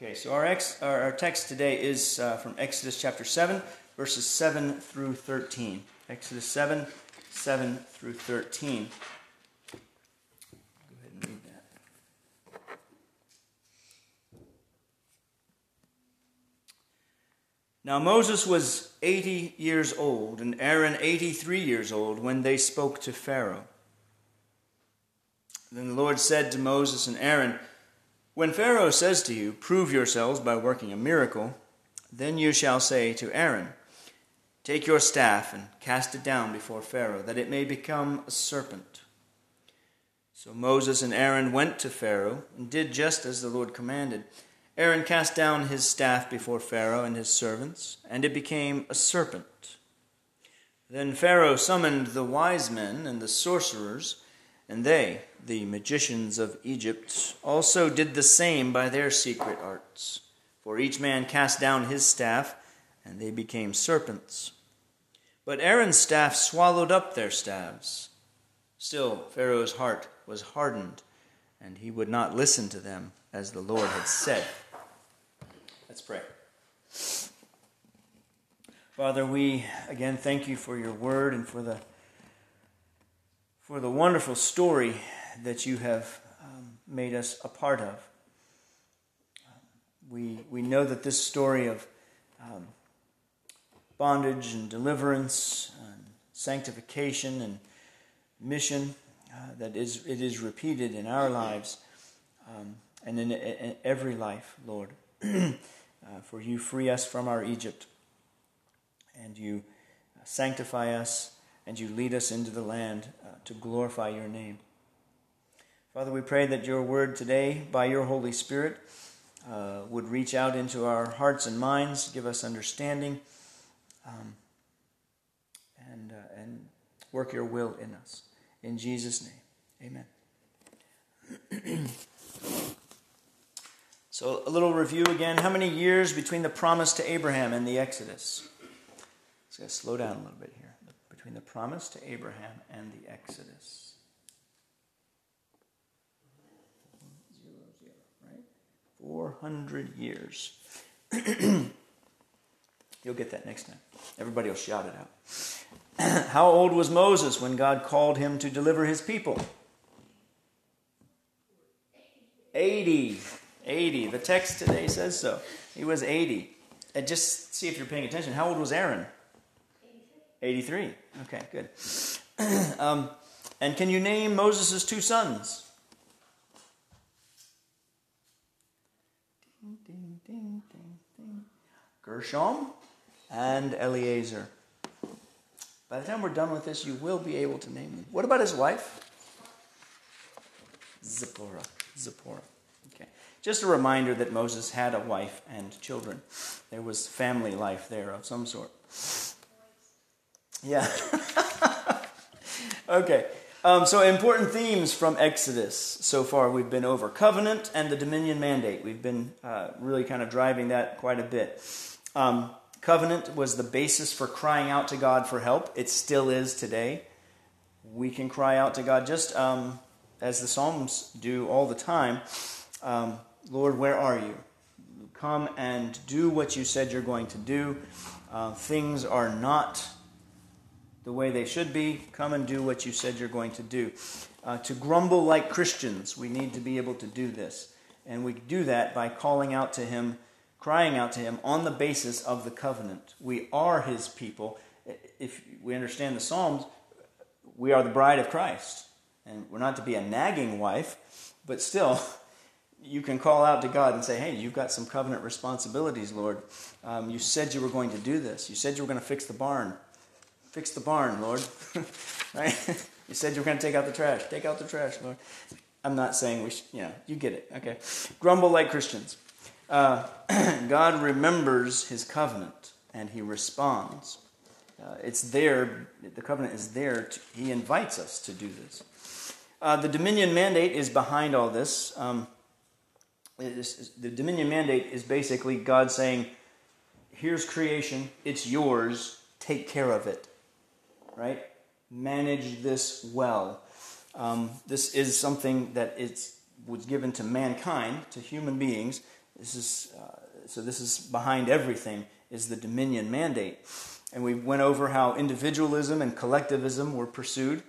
Okay, so our, ex, our, text today is uh, from Exodus chapter 7, verses 7 through 13. Exodus 7, 7 through 13. Go ahead and read that. Now Moses was 80 years old, and Aaron 83 years old when they spoke to Pharaoh. Then the Lord said to Moses and Aaron, When Pharaoh says to you, Prove yourselves by working a miracle, then you shall say to Aaron, Take your staff and cast it down before Pharaoh, that it may become a serpent. So Moses and Aaron went to Pharaoh and did just as the Lord commanded. Aaron cast down his staff before Pharaoh and his servants, and it became a serpent. Then Pharaoh summoned the wise men and the sorcerers, and they, the magicians of Egypt, also did the same by their secret arts. For each man cast down his staff, and they became serpents. But Aaron's staff swallowed up their staves. Still, Pharaoh's heart was hardened, and he would not listen to them as the Lord had said. Let's pray. Father, we again thank you for your word and for the for the wonderful story that you have um, made us a part of. We, we know that this story of um, bondage and deliverance and sanctification and mission uh, that is it is repeated in our lives um, and in, in, every life, Lord. uh, for you free us from our Egypt, and you sanctify us, and you lead us into the land uh, to glorify your name. Father, we pray that your word today, by your Holy Spirit, uh, would reach out into our hearts and minds, give us understanding, um, and, uh, and work your will in us. In Jesus' name, amen. so, a little review again. How many years between the promise to Abraham and the Exodus? Let's slow down a little bit here. Between the promise to Abraham and the Exodus. 400 years. You'll get that next time. Everybody will shout it out. How old was Moses when God called him to deliver his people? 80. 80. The text today says so. He was 80. And just see if you're paying attention. How old was Aaron? 83. Okay, good. um, and can you name Moses' two sons? Gershom and Eleazar. By the time we're done with this, you will be able to name them. What about his wife? Zipporah. Zipporah. Okay. Just a reminder that Moses had a wife and children. There was family life there of some sort. Yeah. okay. Um, so, important themes from Exodus so far we've been over covenant and the dominion mandate. We've been uh, really kind of driving that quite a bit. Um, covenant was the basis for crying out to God for help. It still is today. We can cry out to God just um, as the Psalms do all the time um, Lord, where are you? Come and do what you said you're going to do. Uh, things are not the way they should be. Come and do what you said you're going to do. Uh, to grumble like Christians, we need to be able to do this. And we do that by calling out to Him crying out to him on the basis of the covenant. We are his people. If we understand the Psalms, we are the bride of Christ. And we're not to be a nagging wife, but still, you can call out to God and say, Hey, you've got some covenant responsibilities, Lord. Um, you said you were going to do this. You said you were going to fix the barn. Fix the barn, Lord. right? you said you were going to take out the trash. Take out the trash, Lord. I'm not saying we should, know, you get it. Okay. Grumble like Christians uh, God remembers his covenant and he responds. Uh, it's there, the covenant is there. To, he invites us to do this. Uh, the dominion mandate is behind all this. Um, the dominion mandate is basically God saying, Here's creation, it's yours, take care of it. Right? Manage this well. Um, this is something that it's, was given to mankind, to human beings This is, uh, so this is behind everything is the dominion mandate. And we went over how individualism and collectivism were pursued.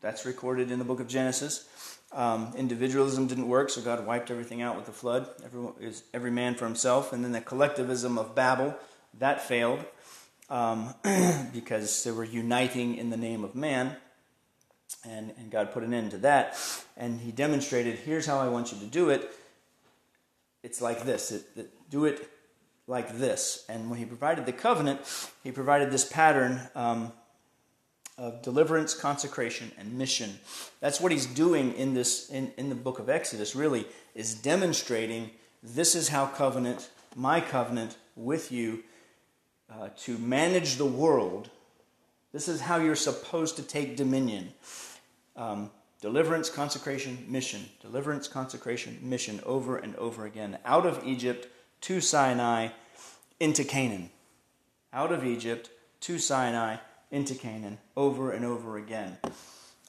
That's recorded in the book of Genesis. Um, individualism didn't work, so God wiped everything out with the flood. Everyone, is every man for himself. And then the collectivism of Babel, that failed um, because they were uniting in the name of man. And, and God put an end to that. And He demonstrated here's how I want you to do it. It's like this. It, it, do it like this. And when He provided the covenant, He provided this pattern um, of deliverance, consecration, and mission. That's what He's doing in this in, in the book of Exodus. Really, is demonstrating this is how covenant, my covenant with you, uh, to manage the world. This is how you're supposed to take dominion. Um, deliverance, consecration, mission. Deliverance, consecration, mission over and over again. Out of Egypt to Sinai into Canaan. Out of Egypt to Sinai into Canaan over and over again.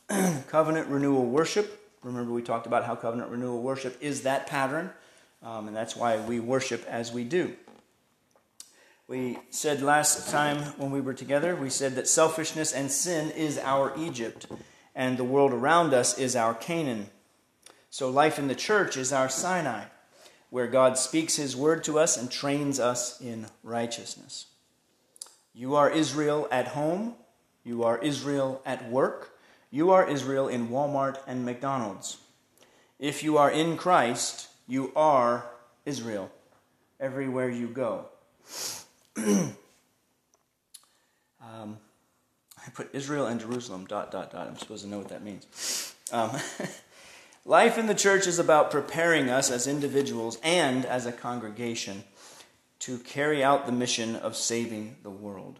covenant renewal worship. Remember, we talked about how covenant renewal worship is that pattern, um, and that's why we worship as we do. We said last time when we were together, we said that selfishness and sin is our Egypt, and the world around us is our Canaan. So life in the church is our Sinai, where God speaks his word to us and trains us in righteousness. You are Israel at home, you are Israel at work, you are Israel in Walmart and McDonald's. If you are in Christ, you are Israel everywhere you go. um, I put Israel and Jerusalem, dot, dot, dot. I'm supposed to know what that means. Um, life in the church is about preparing us as individuals and as a congregation to carry out the mission of saving the world.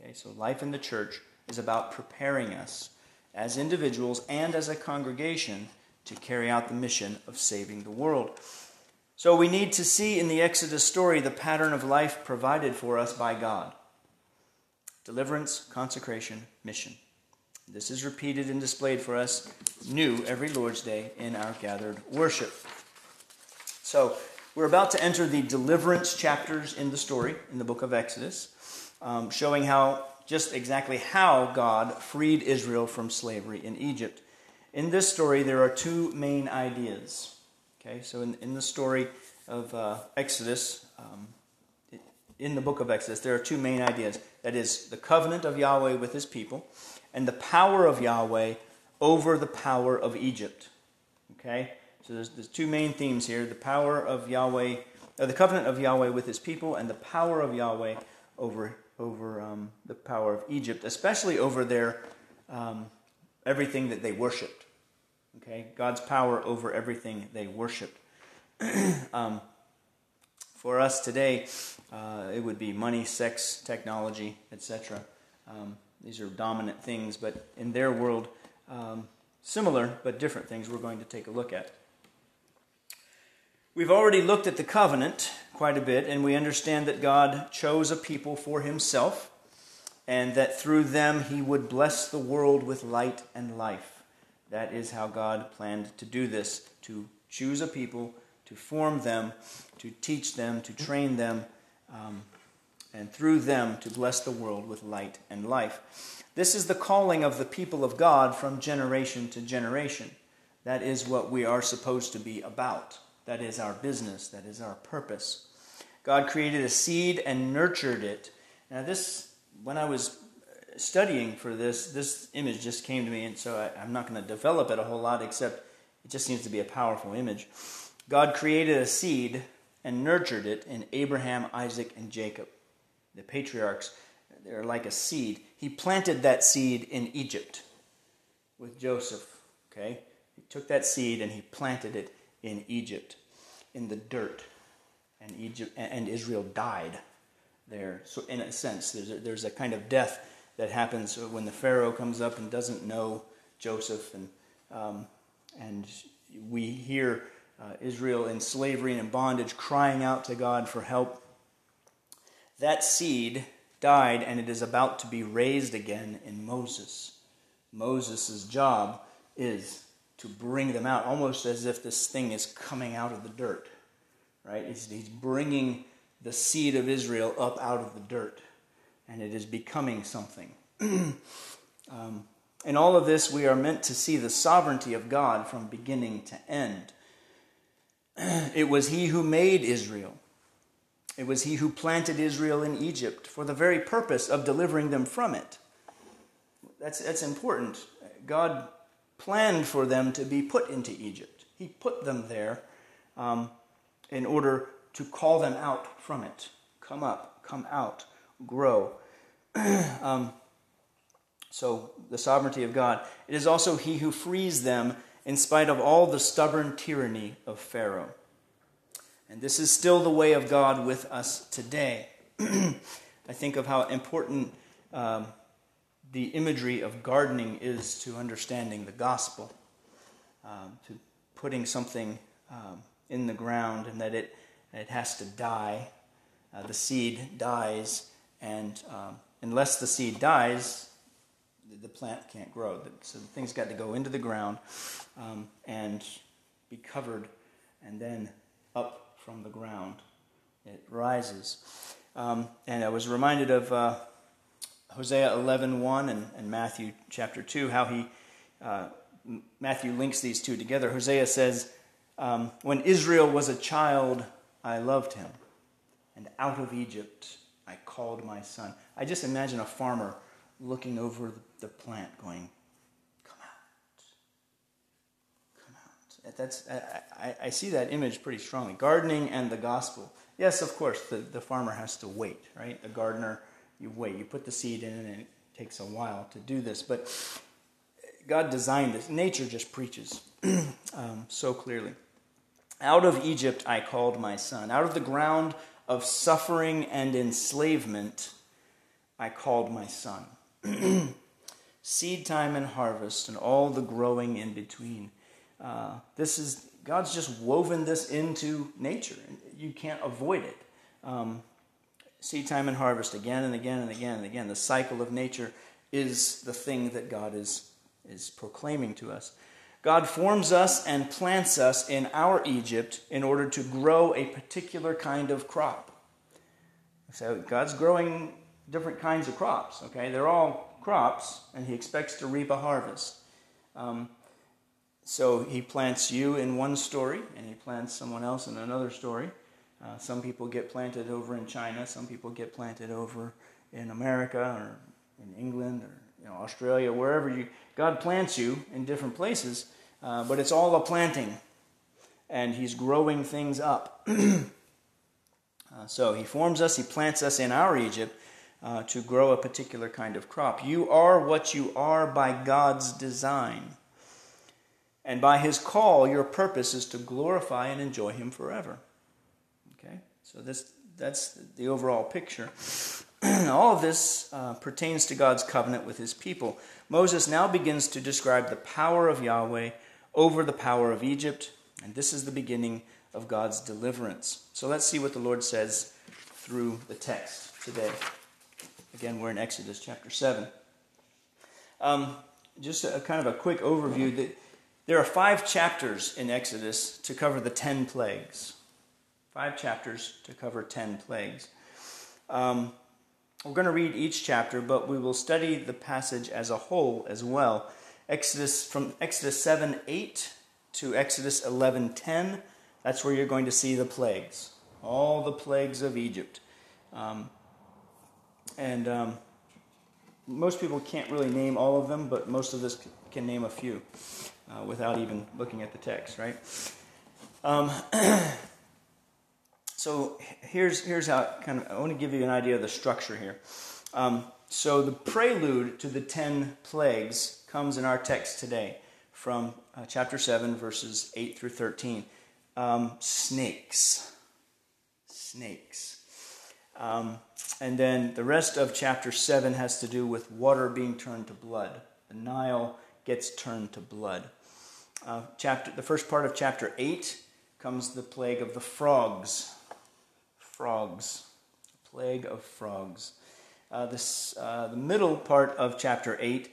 Okay, so life in the church is about preparing us as individuals and as a congregation to carry out the mission of saving the world. So we need to see in the Exodus story the pattern of life provided for us by God deliverance, consecration, mission. This is repeated and displayed for us new every Lord's Day in our gathered worship. So we're about to enter the deliverance chapters in the story in the book of Exodus, um, showing how just exactly how God freed Israel from slavery in Egypt. In this story, there are two main ideas. Okay, so in, in the story of uh, Exodus, um, in the book of Exodus, there are two main ideas. That is, the covenant of Yahweh with his people, and the power of Yahweh over the power of Egypt. Okay? So there's, there's two main themes here the power of Yahweh, uh, the covenant of Yahweh with his people, and the power of Yahweh over, over um, the power of Egypt, especially over their um, everything that they worshiped. Okay, God's power over everything they worship. um, for us today, uh, it would be money, sex, technology, etc. Um, these are dominant things, but in their world, um, similar but different things we're going to take a look at. We've already looked at the covenant quite a bit, and we understand that God chose a people for himself, and that through them he would bless the world with light and life. That is how God planned to do this to choose a people, to form them, to teach them, to train them, um, and through them to bless the world with light and life. This is the calling of the people of God from generation to generation. That is what we are supposed to be about. That is our business. That is our purpose. God created a seed and nurtured it. Now, this, when I was studying for this, this image just came to me, and so I, I'm not going to develop it a whole lot, except it just seems to be a powerful image. God created a seed and nurtured it in Abraham, Isaac, and Jacob. The patriarchs, they're like a seed. He planted that seed in Egypt with Joseph. Okay? He took that seed and he planted it in Egypt, in the dirt. And Egypt and Israel died there. So in a sense, there's a, there's a kind of death that happens when the Pharaoh comes up and doesn't know Joseph, and um, and we hear uh, Israel in slavery and in bondage crying out to God for help. That seed died, and it is about to be raised again in Moses. Moses' job is to bring them out, almost as if this thing is coming out of the dirt. right? He's, he's bringing the seed of Israel up out of the dirt, and it is becoming something. um, in all of this, we are meant to see the sovereignty of God from beginning to end. It was He who made Israel. It was He who planted Israel in Egypt for the very purpose of delivering them from it. That's, that's important. God planned for them to be put into Egypt, He put them there um, in order to call them out from it. Come up, come out, grow. um, so, the sovereignty of God. It is also He who frees them in spite of all the stubborn tyranny of Pharaoh. And this is still the way of God with us today. I think of how important um, the imagery of gardening is to understanding the gospel, um, to putting something um, in the ground and that it, it has to die. Uh, the seed dies, and um, unless the seed dies, the plant can't grow. So the thing's got to go into the ground um, and be covered, and then up from the ground it rises. Um, and I was reminded of uh, Hosea 11.1 and, and Matthew chapter 2, how he uh, Matthew links these two together. Hosea says, um, When Israel was a child, I loved him, and out of Egypt called my son. I just imagine a farmer looking over the plant going, come out, come out. That's, I, I, see that image pretty strongly. Gardening and the gospel. Yes, of course, the, the farmer has to wait, right? The gardener, you wait. You put the seed in and it takes a while to do this. But God designed this. Nature just preaches um, so clearly. Out of Egypt I called my son. Out of the ground of suffering and enslavement I called my son. seed time and harvest, and all the growing in between. Uh, this is God's just woven this into nature. You can't avoid it. Um, seed time and harvest again and again and again and again. The cycle of nature is the thing that God is, is proclaiming to us. God forms us and plants us in our Egypt in order to grow a particular kind of crop. So God's growing different kinds of crops, okay? They're all crops and he expects to reap a harvest. Um, so he plants you in one story and he plants someone else in another story. Uh, some people get planted over in China, some people get planted over in America or in England or you know, Australia, wherever you. God plants you in different places, uh, but it's all a planting, and He's growing things up. uh, so He forms us, He plants us in our Egypt, uh, to grow a particular kind of crop. You are what you are by God's design. And by his call, your purpose is to glorify and enjoy him forever. Okay? So this that's the overall picture. All of this uh, pertains to God's covenant with his people. Moses now begins to describe the power of Yahweh over the power of Egypt, and this is the beginning of God's deliverance. So let's see what the Lord says through the text today. Again, we're in Exodus chapter 7. Um, just a, kind of a quick overview. That there are five chapters in Exodus to cover the ten plagues. Five chapters to cover ten plagues. Um, we're going to read each chapter, but we will study the passage as a whole as well. Exodus from Exodus 7 8 to Exodus 11 10. That's where you're going to see the plagues, all the plagues of Egypt. Um, and um, most people can't really name all of them, but most of us can name a few uh, without even looking at the text, right? Um, so here's here's how kind of I want to give you an idea of the structure here. Um, so the prelude to the ten plagues comes in our text today from uh, chapter seven, verses eight through thirteen. Um, snakes, snakes. Um, and then the rest of chapter 7 has to do with water being turned to blood. The Nile gets turned to blood. Uh, chapter, the first part of chapter 8 comes the plague of the frogs. Frogs. Plague of frogs. Uh, this, uh, the middle part of chapter 8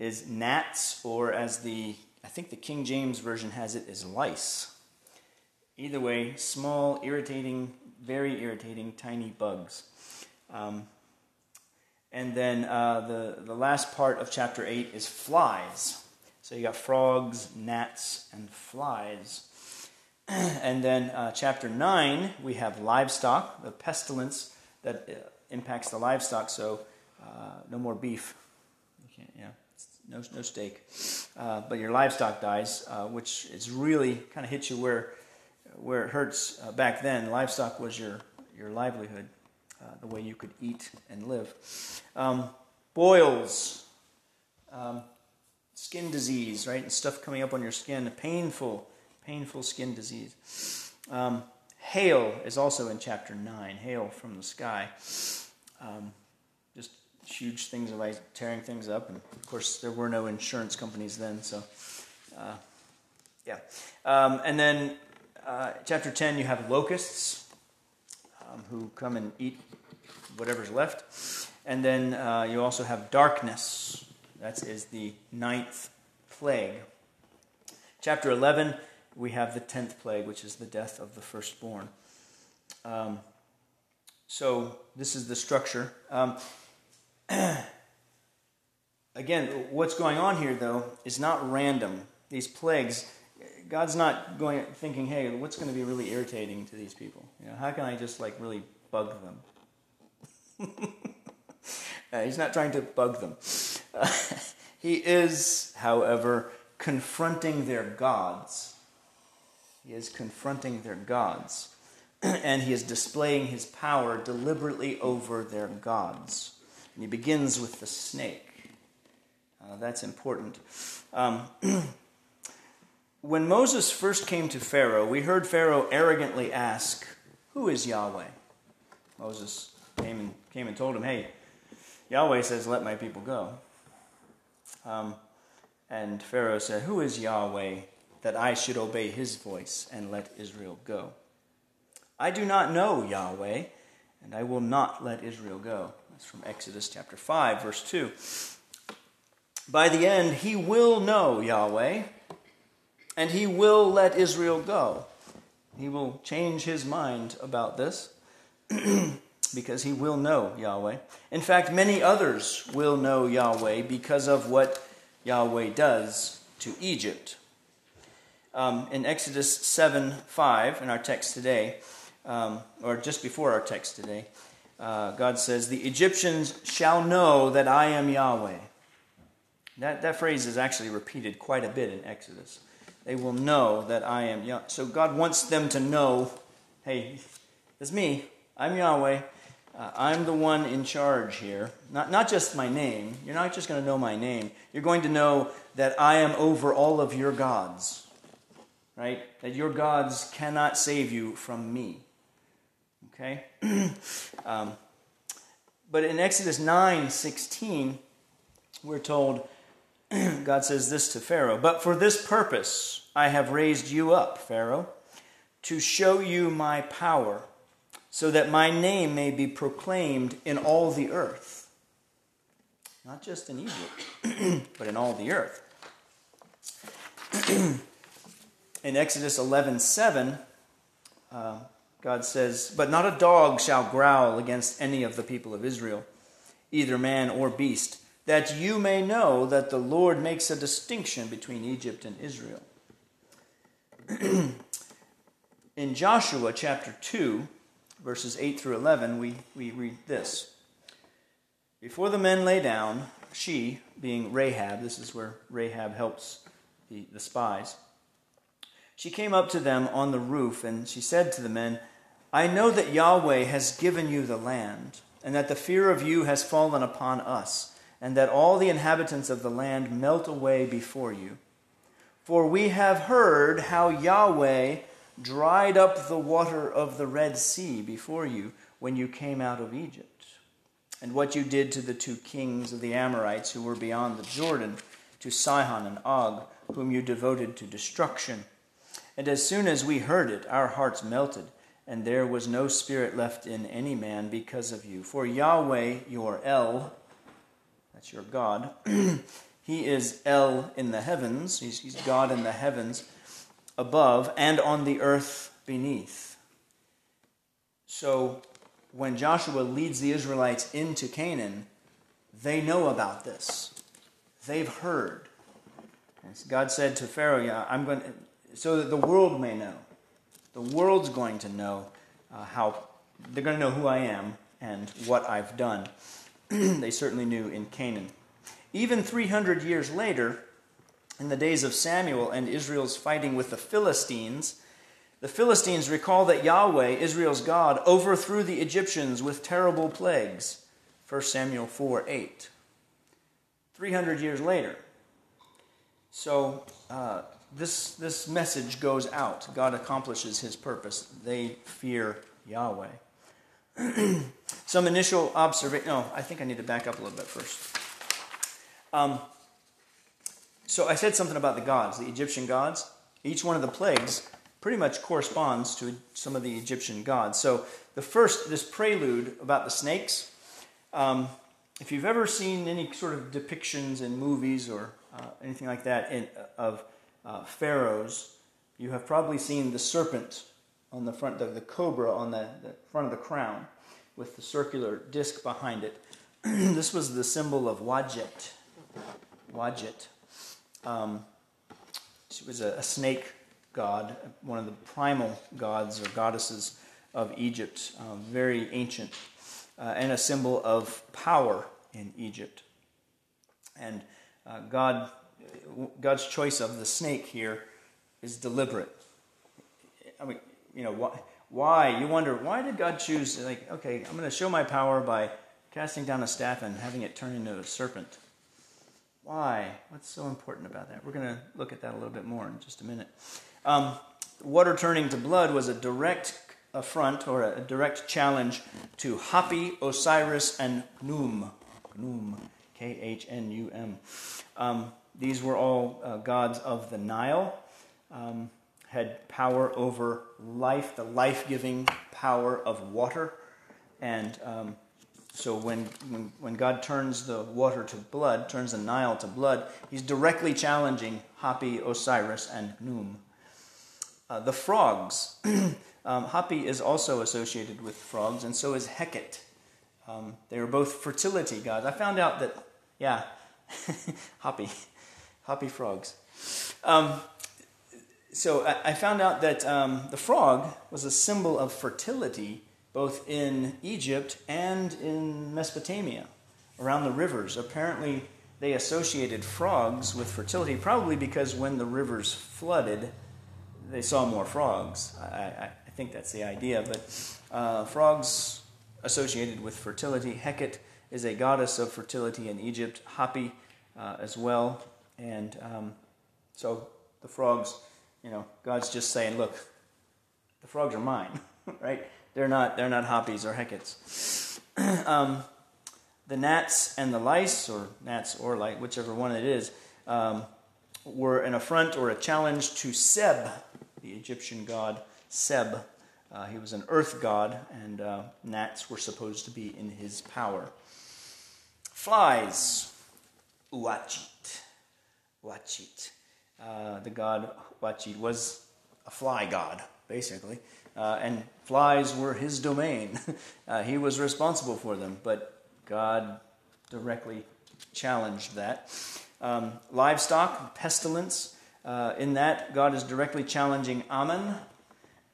is gnats, or as the, I think the King James Version has it, is lice. Either way, small, irritating, very irritating, tiny bugs. Um, and then uh, the, the last part of chapter 8 is flies. So you got frogs, gnats, and flies. and then uh, chapter 9, we have livestock, the pestilence that uh, impacts the livestock. So uh, no more beef. You can't, no, no steak. Uh, but your livestock dies, uh, which is really kind of hits you where, where it hurts back then. Livestock was your, your livelihood. Uh, the way you could eat and live. Um, boils, um, skin disease, right? And stuff coming up on your skin, painful, painful skin disease. Um, hail is also in chapter 9, hail from the sky. Um, huge things like tearing things up. And of course, there were no insurance companies then, so uh, yeah. Um, and then uh, chapter 10, you have locusts um, who come and eat whatever's left. And then uh, you also have darkness. That is the ninth plague. Chapter 11, we have the tenth plague, which is the death of the firstborn. Um, so this is the structure. Um, again, what's going on here, though, is not random. These plagues, God's not going thinking, "Hey, what's going to be really irritating to these people? You know, how can I just like really bug them?" uh, he's not trying to bug them. Uh, he is, however, confronting their gods. He is confronting their gods. and he is displaying his power deliberately over their gods. And he begins with the snake. Uh, that's important. Um, when Moses first came to Pharaoh, we heard Pharaoh arrogantly ask, Who is Yahweh? Moses came and came and told him, "Hey, Yahweh says, let my people go." Um, and Pharaoh said, "Who is Yahweh that I should obey His voice and let Israel go?" I do not know Yahweh, and I will not let Israel go. That's from Exodus chapter five, verse two. By the end, he will know Yahweh, and he will let Israel go. He will change his mind about this. because he will know Yahweh. In fact, many others will know Yahweh because of what Yahweh does to Egypt. Um, in Exodus 7 5, in our text today, um, or just before our text today, uh, God says, The Egyptians shall know that I am Yahweh. That, that phrase is actually repeated quite a bit in Exodus. They will know that I am Yahweh. So God wants them to know hey, it's me. I'm Yahweh. Uh, I'm the one in charge here. Not, not just my name. You're not just going to know my name. You're going to know that I am over all of your gods. Right? That your gods cannot save you from me. Okay? um, but in Exodus 9 16, we're told, God says this to Pharaoh, But for this purpose I have raised you up, Pharaoh, to show you my power so that my name may be proclaimed in all the earth. Not just in Egypt, but in all the earth. in Exodus 11 7, uh, God says, But not a dog shall growl against any of the people of Israel, either man or beast, that you may know that the Lord makes a distinction between Egypt and Israel. in Joshua chapter 2, verses 8 through 11, we, we read this. Before the men lay down, she, being Rahab, this is where Rahab helps the, the spies, she came up to them on the roof and she said to the men, I know that Yahweh has given you the land, and that the fear of you has fallen upon us, and that all the inhabitants of the land melt away before you. For we have heard how Yahweh dried up the water of the Red Sea before you when you came out of Egypt, and what you did to the two kings of the Amorites who were beyond the Jordan, to Sihon and Og, whom you devoted to destruction. And as soon as we heard it, our hearts melted, and there was no spirit left in any man because of you. For Yahweh, your El, that's your God, he is El in the heavens, he's, he's God in the heavens above and on the earth beneath. So when Joshua leads the Israelites into Canaan, they know about this. They've heard. As God said to Pharaoh, "Yeah, I'm going to, so that the world may know. The world's going to know uh, how they're going to know who I am and what I've done. they certainly knew in Canaan. Even 300 years later, in the days of Samuel and Israel's fighting with the Philistines, the Philistines recall that Yahweh, Israel's God, overthrew the Egyptians with terrible plagues. 1 Samuel 4 8. 300 years later. So uh, this, this message goes out. God accomplishes his purpose. They fear Yahweh. Some initial observation. No, I think I need to back up a little bit first. Um, so I said something about the gods, the Egyptian gods. Each one of the plagues pretty much corresponds to some of the Egyptian gods. So the first, this prelude about the snakes, um, if you've ever seen any sort of depictions in movies or uh, anything like that in, of uh, pharaohs, you have probably seen the serpent on the front, the, the cobra on the, the front of the crown with the circular disc behind it. this was the symbol of Wadjet. Wadjet. Um, she was a, a, snake god, one of the primal gods or goddesses of Egypt, um, very ancient, uh, and a symbol of power in Egypt. And uh, God, God's choice of the snake here is deliberate. I mean, you know, why, why? You wonder, why did God choose, like, okay, I'm going to show my power by casting down a staff and having it turn into a serpent? Why? What's so important about that? We're going to look at that a little bit more in just a minute. Um, water turning to blood was a direct affront or a direct challenge to Hapi, Osiris, and Khnum. Khnum, K H N U M. These were all uh, gods of the Nile, um, had power over life, the life giving power of water. And um, so when, when, when God turns the water to blood, turns the Nile to blood, he's directly challenging Hapi, Osiris, and Khnum. Uh, the frogs. um, Hapi is also associated with frogs, and so is Heket. Um, they were both fertility gods. I found out that, yeah, Hapi, Hapi frogs. Um, so I, I, found out that um, the frog was a symbol of fertility both in Egypt and in Mesopotamia, around the rivers. Apparently, they associated frogs with fertility, probably because when the rivers flooded, they saw more frogs. I, I, I think that's the idea. But uh, frogs associated with fertility. Heket is a goddess of fertility in Egypt, Hapi uh, as well. And um, so the frogs, you know, God's just saying, look, the frogs are mine, right? They're not, they're not Hapis or Hekets. um, the gnats and the lice, or gnats or lice, whichever one it is, um, were an affront or a challenge to Seb, the Egyptian god Seb. Uh, he was an earth god, and uh, gnats were supposed to be in his power. Flies, Uachit. Uachit. Uh, the god Uachit was a fly god, basically uh, and flies were his domain. uh, he was responsible for them, but God directly challenged that. Um, livestock, pestilence, uh, in that, God is directly challenging Ammon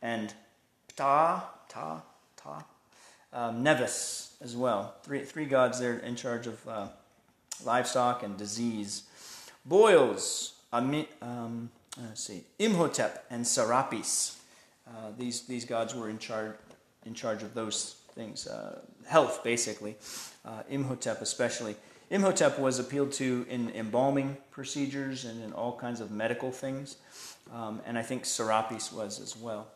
and Ptah, Ta, Ta, um, Mnevis as well. Three, three gods there in charge of uh, livestock and disease. Boils, um, let's see, Imhotep and Serapis. Uh, these these gods were in charge in charge of those things, uh, health basically. Uh, Imhotep especially. Imhotep was appealed to in embalming procedures and in all kinds of medical things, um, and I think Serapis was as well.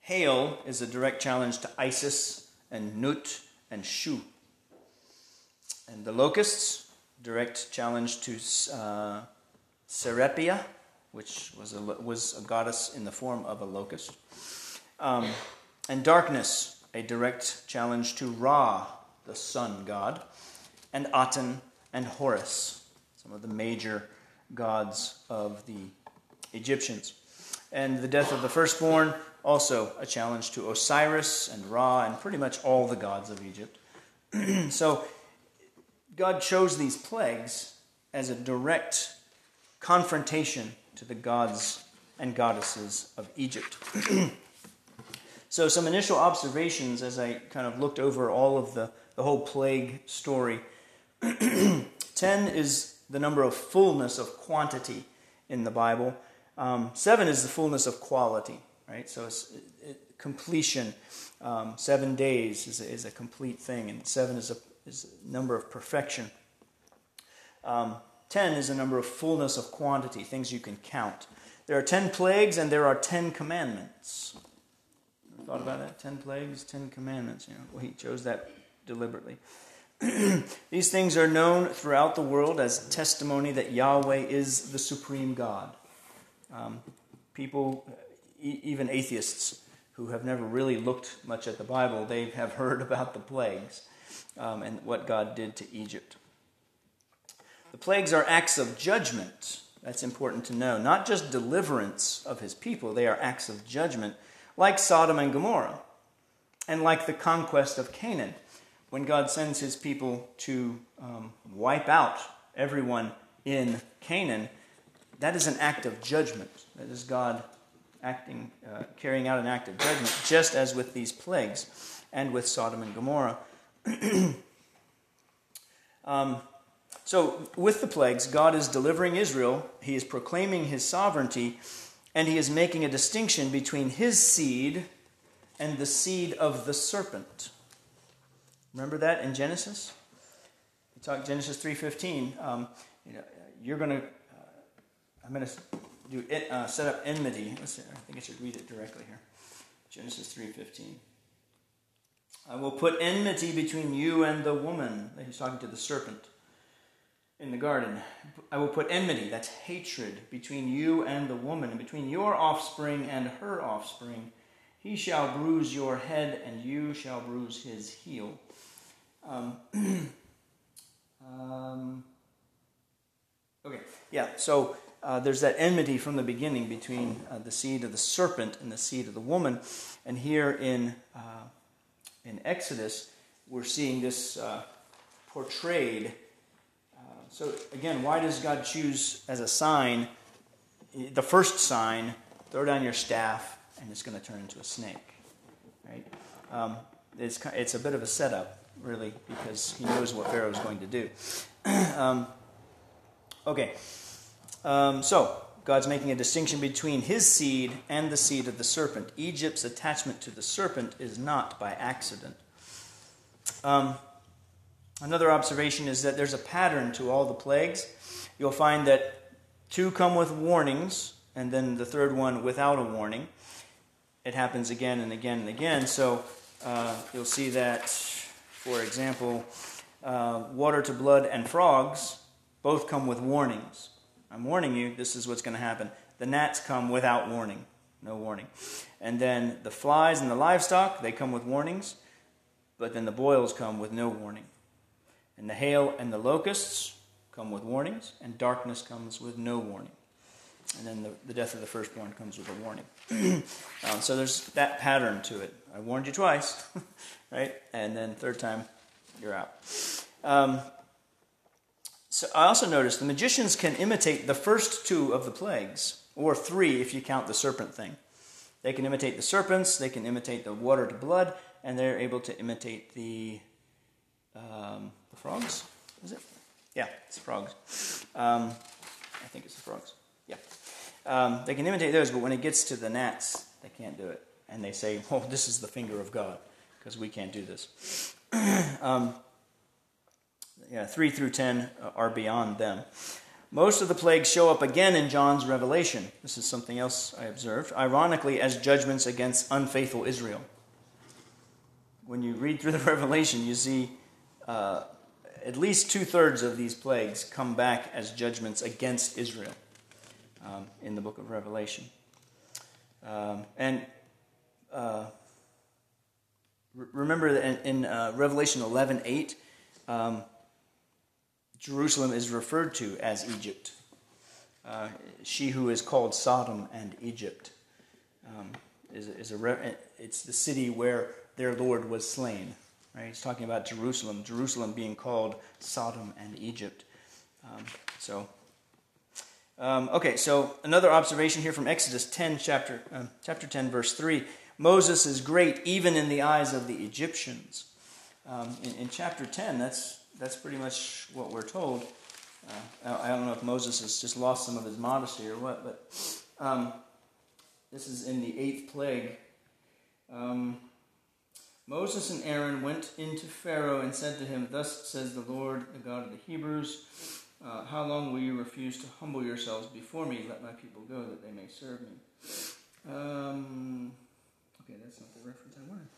Hail is a direct challenge to Isis and Nut and Shu. And the locusts, direct challenge to uh, Serapia which was a, was a goddess in the form of a locust. Um, and darkness, a direct challenge to Ra, the sun god, and Aten and Horus, some of the major gods of the Egyptians. And the death of the firstborn, also a challenge to Osiris and Ra and pretty much all the gods of Egypt. so God chose these plagues as a direct confrontation to the gods and goddesses of Egypt. so, some initial observations as I kind of looked over all of the, the whole plague story. 10 is the number of fullness of quantity in the Bible. Um, seven is the fullness of quality, right? So it's it, completion. Um, seven days is is a complete thing, and seven is a, is a number of perfection. Um, ten is a number of fullness of quantity, things you can count. There are ten plagues and there are ten commandments. Thought about that? Ten plagues, ten commandments. You know, well, he chose that deliberately. These things are known throughout the world as testimony that Yahweh is the supreme God. Um, people, e- even atheists who have never really looked much at the Bible, they have heard about the plagues um, and what God did to Egypt. The plagues are acts of judgment. That's important to know. Not just deliverance of his people, they are acts of judgment, like Sodom and Gomorrah, and like the conquest of Canaan. When God sends his people to um, wipe out everyone in Canaan, that is an act of judgment. That is God acting, uh, carrying out an act of judgment, just as with these plagues and with Sodom and Gomorrah. um, so, with the plagues, God is delivering Israel, He is proclaiming His sovereignty, and He is making a distinction between His seed and the seed of the serpent. Remember that in Genesis? We talk Genesis 3.15. Um, you know, you're going to I'm going to do it, uh, set up enmity. Let's see, I think I should read it directly here. Genesis 3:15. I will put enmity between you and the woman. He's talking to the serpent in the garden. I will put enmity, that's hatred, between you and the woman, and between your offspring and her offspring. He shall bruise your head, and you shall bruise his heel. Um, um, okay, yeah, so uh, there's that enmity from the beginning between uh, the seed of the serpent and the seed of the woman. And here in, uh, in Exodus, we're seeing this uh, portrayed. Uh, so, again, why does God choose as a sign, the first sign, throw down your staff and it's going to turn into a snake? Right? Um, it's, it's a bit of a setup, really, because he knows what Pharaoh is going to do. um, okay. Um, so, God's making a distinction between his seed and the seed of the serpent. Egypt's attachment to the serpent is not by accident. Um, another observation is that there's a pattern to all the plagues. You'll find that two come with warnings, and then the third one without a warning. It happens again and again and again. So uh, you'll see that, for example, uh, water to blood and frogs both come with warnings. I'm warning you, this is what's going to happen. The gnats come without warning, no warning. And then the flies and the livestock, they come with warnings, but then the boils come with no warning. And the hail and the locusts come with warnings, and darkness comes with no warning. And then the, the death of the firstborn comes with a warning. um, so there's that pattern to it. I warned you twice, right? And then third time, you're out. Um, so I also noticed the magicians can imitate the first two of the plagues, or three if you count the serpent thing. They can imitate the serpents, they can imitate the water to blood, and they're able to imitate the um, the frogs. Is it? Yeah, it's frogs. Um, I think it's the frogs. Yeah, um, they can imitate those, but when it gets to the gnats, they can't do it, and they say, "Oh, this is the finger of God," because we can't do this. Yeah, 3 through 10 are beyond them. Most of the plagues show up again in John's revelation. This is something else I observed, ironically, as judgments against unfaithful Israel. When you read through the revelation, you see uh, at least two thirds of these plagues come back as judgments against Israel um, in the book of Revelation. Um, and uh, remember in, in uh, Revelation 11 8, um, Jerusalem is referred to as Egypt. Uh, she who is called Sodom and Egypt um, is, is a it's the city where their Lord was slain. Right? He's talking about Jerusalem, Jerusalem being called Sodom and Egypt. Um, so, um, okay, so another observation here from Exodus 10, chapter, uh, chapter 10, verse 3. Moses is great even in the eyes of the Egyptians. Um, in, in, chapter 10, that's, that's pretty much what we're told. Uh, I, don't know if Moses has just lost some of his modesty or what, but um, this is in the eighth plague. Um, Moses and Aaron went into Pharaoh and said to him, Thus says the Lord, the God of the Hebrews, uh, How long will you refuse to humble yourselves before me? Let my people go, that they may serve me. Um, okay, that's not the reference I wanted.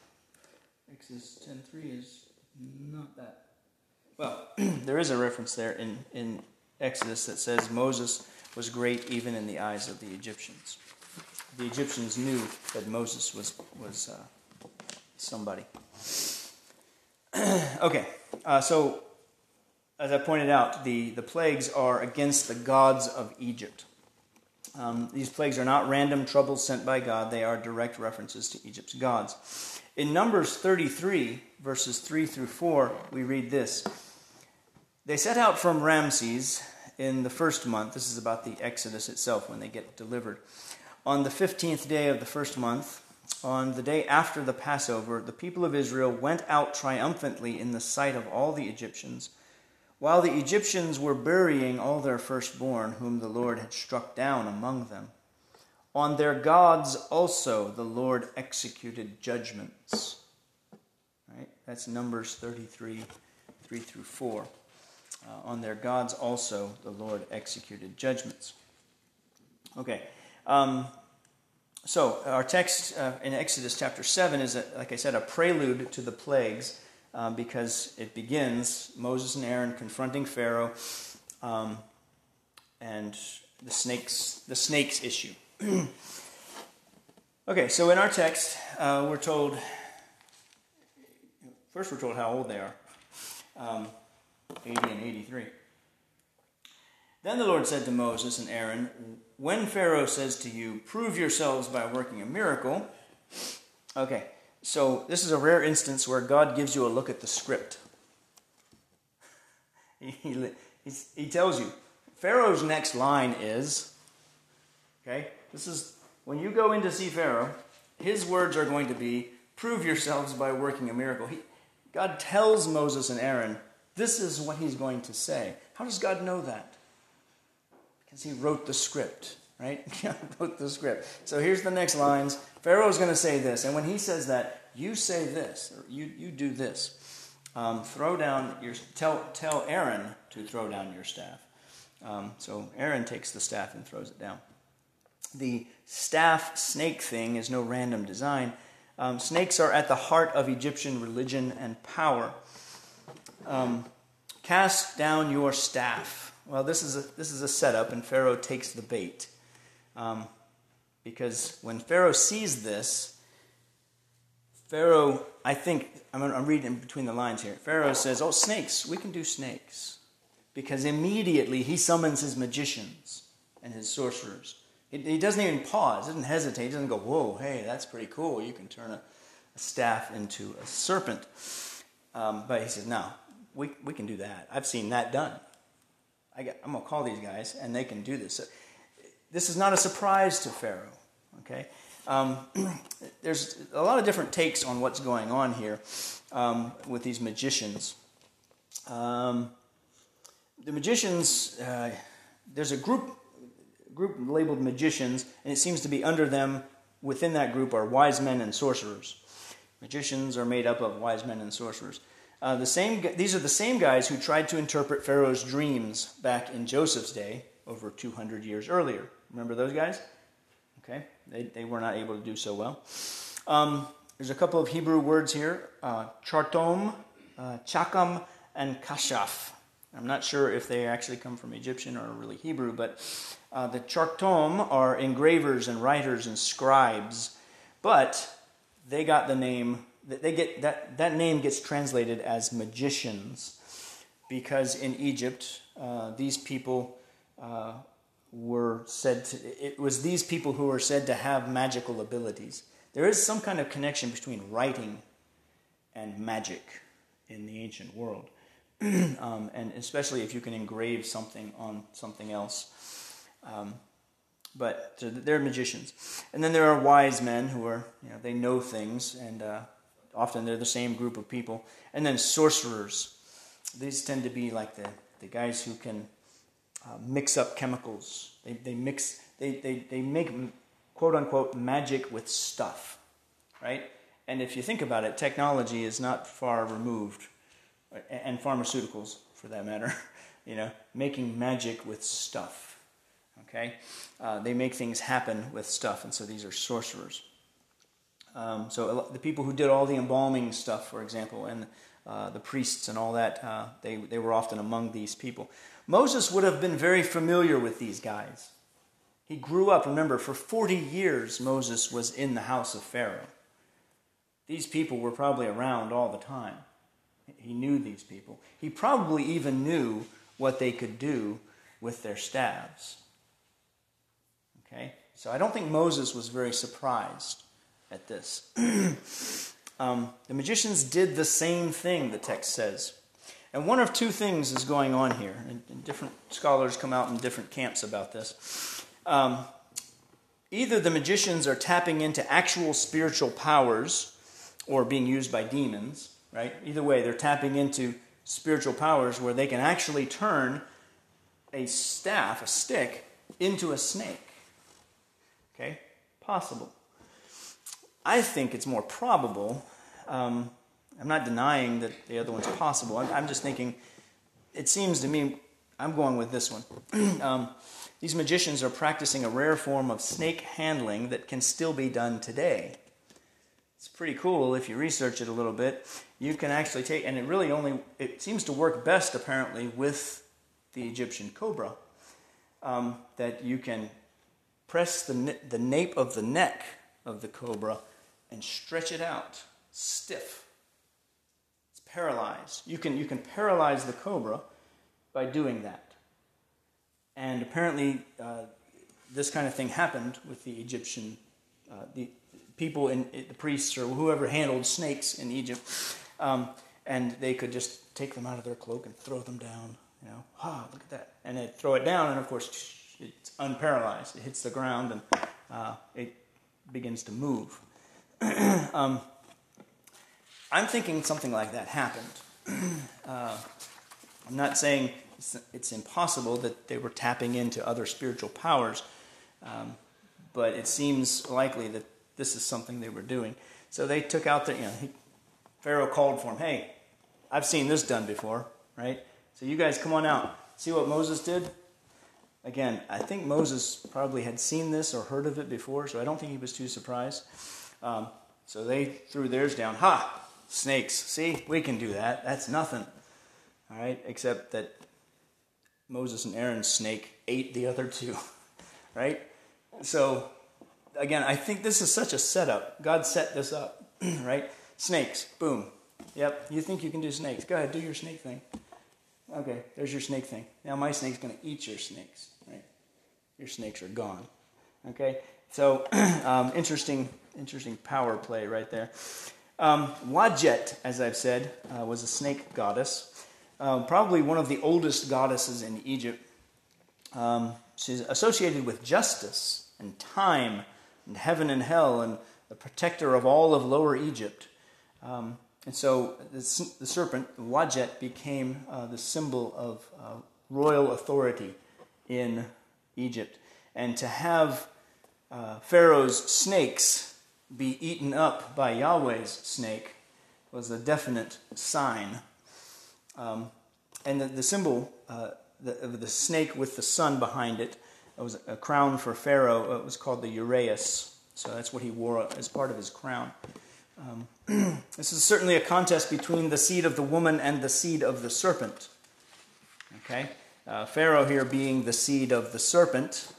Exodus 10.3 is not. Well, there is a reference there in, in Exodus that says Moses was great even in the eyes of the Egyptians. The Egyptians knew that Moses was, was uh, somebody. okay, uh, so as I pointed out, the, the plagues are against the gods of Egypt. Um, these plagues are not random troubles sent by God, they are direct references to Egypt's gods. In Numbers 33, verses 3 through 4, we read this They set out from Ramses in the first month. This is about the Exodus itself when they get delivered. On the 15th day of the first month, on the day after the Passover, the people of Israel went out triumphantly in the sight of all the Egyptians, while the Egyptians were burying all their firstborn, whom the Lord had struck down among them. On their gods also the Lord executed judgments. Right? That's Numbers 33, 3 through 4. Uh, on their gods also the Lord executed judgments. Okay. Um, so, our text uh, in Exodus chapter 7 is, a, like I said, a prelude to the plagues um, because it begins Moses and Aaron confronting Pharaoh um, and the snakes, the snakes issue. okay, so in our text, uh, we're told first, we're told how old they are um, 80 and 83. Then the Lord said to Moses and Aaron, When Pharaoh says to you, Prove yourselves by working a miracle. Okay, so this is a rare instance where God gives you a look at the script. He, he, he tells you, Pharaoh's next line is, okay, this is when you go in to see Pharaoh, his words are going to be, Prove yourselves by working a miracle. He, God tells Moses and Aaron, this is what he's going to say. How does God know that? because he wrote the script, right? He wrote the script. So here's the next lines. Pharaoh is going to say this, and when he says that, you say this, you, you do this. Um, throw down your tell tell Aaron to throw down your staff. Um, so Aaron takes the staff and throws it down. The staff snake thing is no random design. Um, snakes are at the heart of Egyptian religion and power. Um, cast down your staff. Well, this is a, this is a setup, and Pharaoh takes the bait. Um, because when Pharaoh sees this, Pharaoh, I think, I'm, I'm reading between the lines here. Pharaoh says, Oh, snakes, we can do snakes. Because immediately he summons his magicians and his sorcerers. He, he doesn't even pause, doesn't hesitate, he doesn't go, Whoa, hey, that's pretty cool. You can turn a, a staff into a serpent. Um, but he says, No, we, we can do that. I've seen that done. I am going to call these guys, and they can do this. So, this is not a surprise to Pharaoh. Okay, um, there's a lot of different takes on what's going on here um, with these magicians. Um, the magicians, uh, there's a group group labeled magicians, and it seems to be under them. Within that group are wise men and sorcerers. Magicians are made up of wise men and sorcerers. Uh, the same, these are the same guys who tried to interpret Pharaoh's dreams back in Joseph's day, over 200 years earlier. Remember those guys? Okay, they, they were not able to do so well. Um, there's a couple of Hebrew words here uh, chartom, uh, chakam, and kashaf. I'm not sure if they actually come from Egyptian or really Hebrew, but uh, the chartom are engravers and writers and scribes, but they got the name they get that, that name gets translated as magicians because in Egypt, uh, these people uh, were said to, it was these people who were said to have magical abilities. There is some kind of connection between writing and magic in the ancient world, um, and especially if you can engrave something on something else. Um, but they're magicians, and then there are wise men who are you know they know things, and uh, often they're the same group of people, and then sorcerers. These tend to be like the the guys who can uh, mix up chemicals. They, they mix, they, they, they make quote unquote magic with stuff, right? And if you think about it, technology is not far removed, and pharmaceuticals for that matter, you know, making magic with stuff. Okay? Uh, they make things happen with stuff, and so these are sorcerers. Um, so the people who did all the embalming stuff, for example, and uh, the priests and all that, uh, they, they were often among these people. Moses would have been very familiar with these guys. He grew up, remember, for 40 years, Moses was in the house of Pharaoh. These people were probably around all the time. He knew these people. He probably even knew what they could do with their staves. Okay? So I don't think Moses was very surprised at this. um, the magicians did the same thing, the text says. And one of two things is going on here, and, and different scholars come out in different camps about this. Um, either the magicians are tapping into actual spiritual powers or being used by demons, right? Either way, they're tapping into spiritual powers where they can actually turn a staff, a stick, into a snake. Okay? Possible. I think it's more probable um, I'm not denying that the other one's possible. I'm, I'm just thinking, it seems to me, I'm going with this one. um, these magicians are practicing a rare form of snake handling that can still be done today. It's pretty cool if you research it a little bit. You can actually take, and it really only, it seems to work best apparently with the Egyptian cobra. Um, that you can press the, the nape of the neck of the cobra and stretch it out stiff It's paralyzed. You can, you can paralyze the cobra by doing that. And apparently, uh, this kind of thing happened with the Egyptian, uh, the people in the priests or whoever handled snakes in Egypt, um, and they could just take them out of their cloak and throw them down. You know, ah, look at that, and they throw it down, and of course, it's unparalyzed. It hits the ground and uh, it begins to move. um, I'm thinking something like that happened. Uh, I'm not saying it's, it's, impossible that they were tapping into other spiritual powers, um, but it seems likely that this is something they were doing. So they took out the, you know, he, Pharaoh called for him, hey, I've seen this done before, right? So you guys come on out. See what Moses did? Again, I think Moses probably had seen this or heard of it before, so I don't think he was too surprised. Um, so they threw theirs down. Ha! snakes. See, we can do that. That's nothing. All right, except that Moses and Aaron's snake ate the other two. Right? So, again, I think this is such a setup. God set this up. right? Snakes. Boom. Yep, you think you can do snakes. Go ahead, do your snake thing. Okay, there's your snake thing. Now my snake's going to eat your snakes. Right? Your snakes are gone. Okay? So, um, interesting, interesting power play right there. Um, Wadjet, as I've said, uh, was a snake goddess, uh, probably one of the oldest goddesses in Egypt. Um, she's associated with justice and time and heaven and hell and the protector of all of Lower Egypt. Um, and so the, the serpent, Wadjet, became uh, the symbol of uh, royal authority in Egypt. And to have uh, Pharaoh's snakes be eaten up by Yahweh's snake was a definite sign. Um, and the, the symbol uh, the, of the snake with the sun behind it, it was a crown for Pharaoh. It was called the uraeus. So that's what he wore as part of his crown. Um, this is certainly a contest between the seed of the woman and the seed of the serpent. Okay? Uh, Pharaoh here being the seed of the serpent,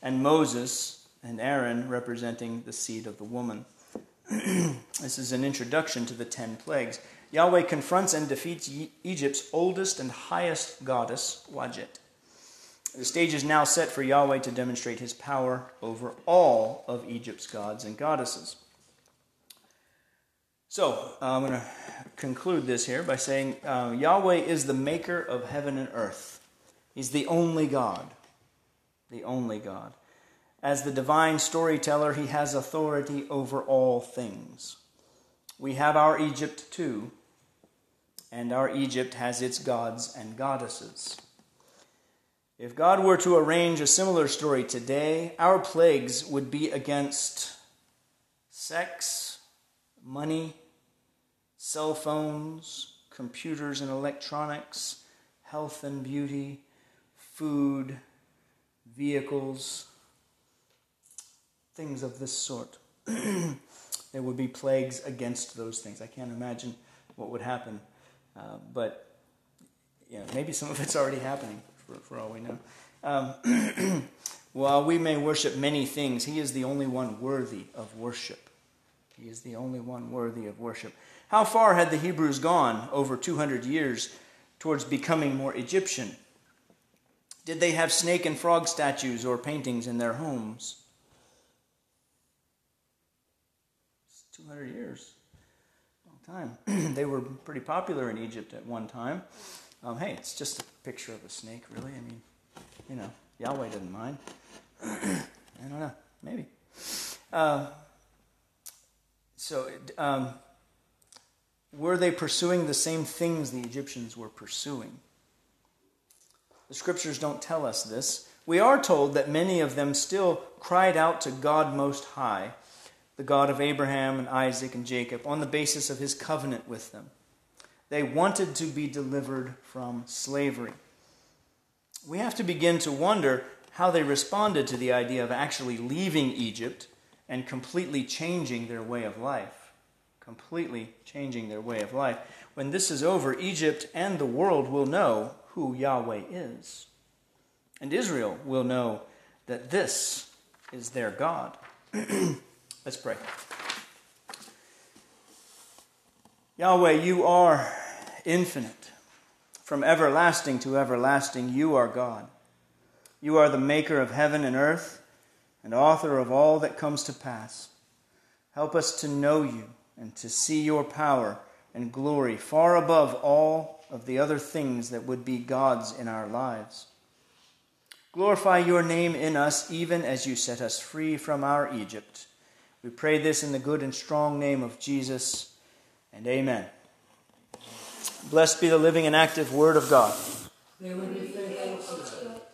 and Moses and Aaron representing the seed of the woman. this is an introduction to the ten plagues. Yahweh confronts and defeats Egypt's oldest and highest goddess, Wadjet. The stage is now set for Yahweh to demonstrate his power over all of Egypt's gods and goddesses. So, uh, I'm going to conclude this here by saying uh, Yahweh is the maker of heaven and earth. He's the only God. The only God. As the divine storyteller, he has authority over all things. We have our Egypt too, and our Egypt has its gods and goddesses. If God were to arrange a similar story today, our plagues would be against sex, money, cell phones, computers and electronics, health and beauty, food, vehicles, things of this sort. there would be plagues against those things. I can't imagine what would happen, uh, but yeah, maybe some of it's already happening for, for all we know. Um, while we may worship many things, He is the only one worthy of worship. He is the only one worthy of worship. How far had the Hebrews gone over 200 years towards becoming more Egyptian? Did they have snake and frog statues or paintings in their homes? 200 years. Long time. they were pretty popular in Egypt at one time. Um, hey, it's just a picture of a snake, really. I mean, you know, Yahweh didn't mind. I don't know, maybe. Uh, so, um, were they pursuing the same things the Egyptians were pursuing? The scriptures don't tell us this. We are told that many of them still cried out to God Most High the God of Abraham and Isaac and Jacob, on the basis of his covenant with them. They wanted to be delivered from slavery. We have to begin to wonder how they responded to the idea of actually leaving Egypt and completely changing their way of life. Completely changing their way of life. When this is over, Egypt and the world will know who Yahweh is. And Israel will know that this is their God. Let's pray. Yahweh, you are infinite. From everlasting to everlasting, you are God. You are the maker of heaven and earth and author of all that comes to pass. Help us to know you and to see your power and glory far above all of the other things that would be gods in our lives. Glorify your name in us, even as you set us free from our Egypt we pray this in the good and strong name of Jesus, and amen. Blessed be the living and active Word of God.